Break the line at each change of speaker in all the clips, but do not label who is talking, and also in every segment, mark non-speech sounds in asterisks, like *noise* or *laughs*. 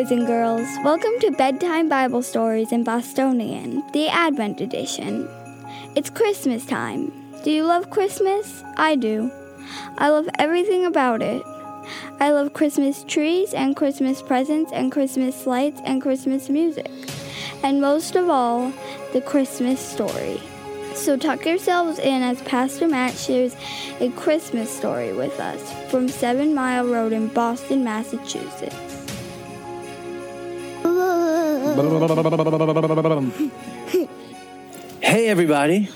boys and girls. Welcome to Bedtime Bible Stories in Bostonian, the Advent Edition. It's Christmas time. Do you love Christmas? I do. I love everything about it. I love Christmas trees and Christmas presents and Christmas lights and Christmas music. And most of all, the Christmas story. So tuck yourselves in as Pastor Matt shares a Christmas story with us from Seven Mile Road in Boston, Massachusetts.
Hey, everybody.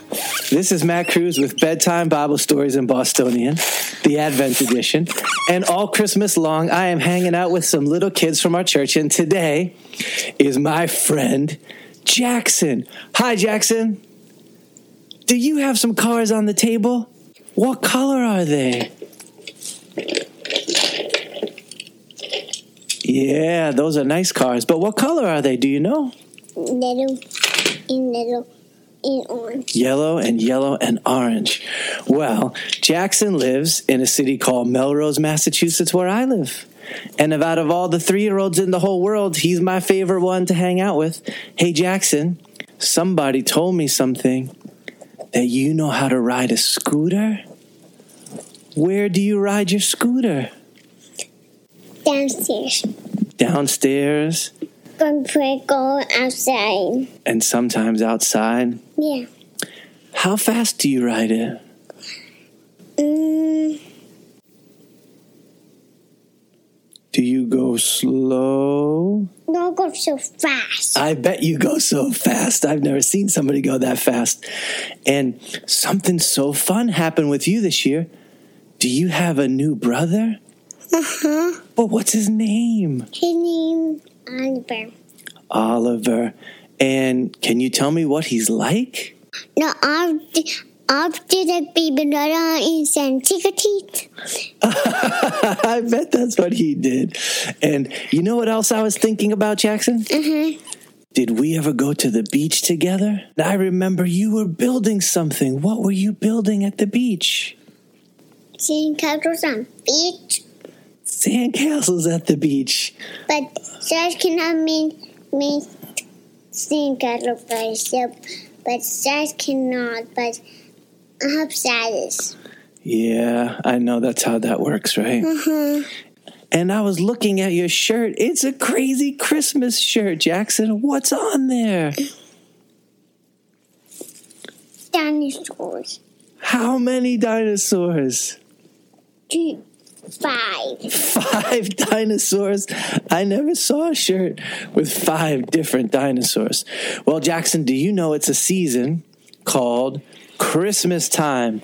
This is Matt Cruz with Bedtime Bible Stories in Bostonian, the Advent Edition. And all Christmas long, I am hanging out with some little kids from our church. And today is my friend, Jackson. Hi, Jackson. Do you have some cars on the table? What color are they? Yeah, those are nice cars. But what color are they? Do you know?
little and little and orange.
Yellow and yellow and orange. Well, Jackson lives in a city called Melrose, Massachusetts, where I live. And of out of all the three year olds in the whole world, he's my favorite one to hang out with. Hey, Jackson, somebody told me something that you know how to ride a scooter. Where do you ride your scooter?
Downstairs.
Downstairs
Going to go outside.
and sometimes outside.
Yeah.
How fast do you ride it?
Mm,
Do you go slow?
don't go so fast.
I bet you go so fast. I've never seen somebody go that fast. And something so fun happened with you this year. Do you have a new brother?
Uh huh.
But what's his name?
His name Oliver.
Oliver. And can you tell me what he's like?
No, after after the baby brother is teeth. *laughs*
I bet that's what he did. And you know what else I was thinking about, Jackson?
Uh huh.
Did we ever go to the beach together? I remember you were building something. What were you building at the beach?
Seeing castles on beach,
Sandcastles at the beach.
but such cannot mean mean seeing castles by itself. But such cannot. But upsides.
Yeah, I know that's how that works, right?
Uh huh.
And I was looking at your shirt. It's a crazy Christmas shirt, Jackson. What's on there?
Dinosaurs.
How many dinosaurs?
Two, five.
Five *laughs* dinosaurs. I never saw a shirt with five different dinosaurs. Well, Jackson, do you know it's a season called Christmas time?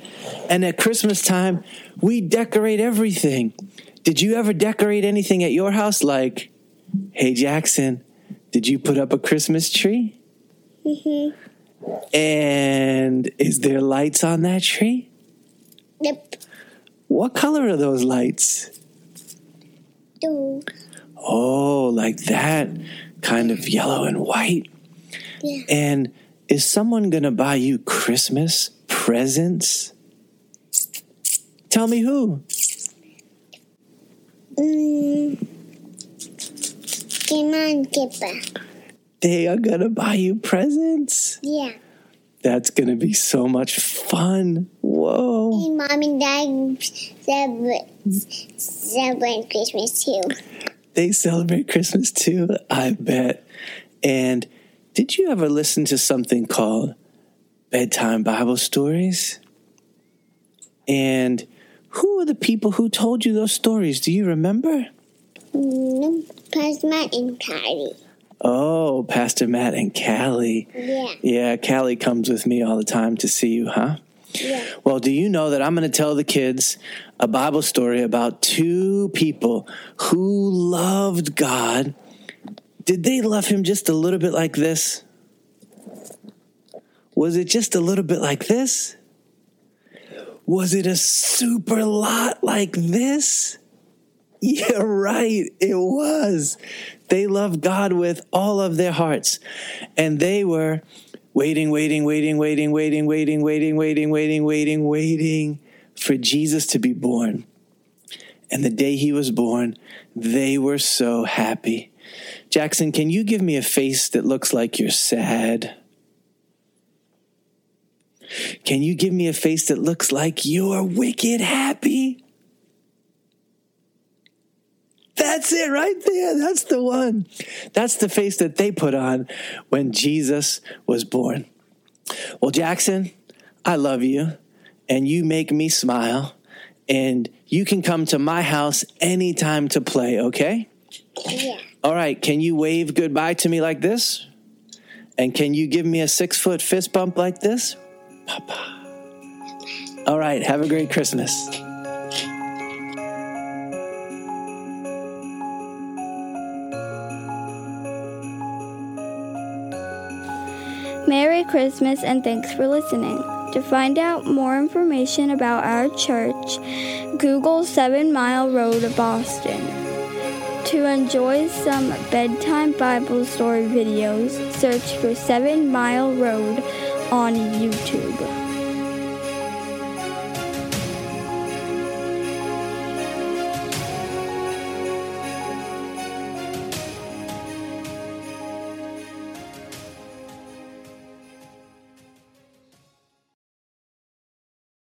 And at Christmas time, we decorate everything. Did you ever decorate anything at your house? Like, hey, Jackson, did you put up a Christmas tree?
Mm-hmm.
And is there lights on that tree?
Yep.
What color are those lights?
Two.
Oh, like that kind of yellow and white.
Yeah.
And is someone going to buy you Christmas presents? Tell me who.
Mm. Come on, Kipper.
They are going to buy you presents.
Yeah.
That's going to be so much fun. Whoa.
And mom and dad celebrate, celebrate Christmas too.
They celebrate Christmas too, I bet. And did you ever listen to something called Bedtime Bible Stories? And who are the people who told you those stories? Do you remember?
Pastor Matt and Patty.
Oh, Pastor Matt and Callie.
Yeah.
Yeah, Callie comes with me all the time to see you, huh? Well, do you know that I'm going to tell the kids a Bible story about two people who loved God? Did they love him just a little bit like this? Was it just a little bit like this? Was it a super lot like this? Yeah, right. It was. They loved God with all of their hearts. And they were waiting, waiting, waiting, waiting, waiting, waiting, waiting, waiting, waiting, waiting, waiting for Jesus to be born. And the day he was born, they were so happy. Jackson, can you give me a face that looks like you're sad? Can you give me a face that looks like you're wicked happy? That's it right there. That's the one. That's the face that they put on when Jesus was born. Well, Jackson, I love you and you make me smile and you can come to my house anytime to play, okay?
Yeah.
All right, can you wave goodbye to me like this? And can you give me a six foot fist bump like this? Papa. All right, have a great Christmas.
Merry Christmas and thanks for listening. To find out more information about our church, Google Seven Mile Road Boston. To enjoy some bedtime Bible story videos, search for Seven Mile Road on YouTube.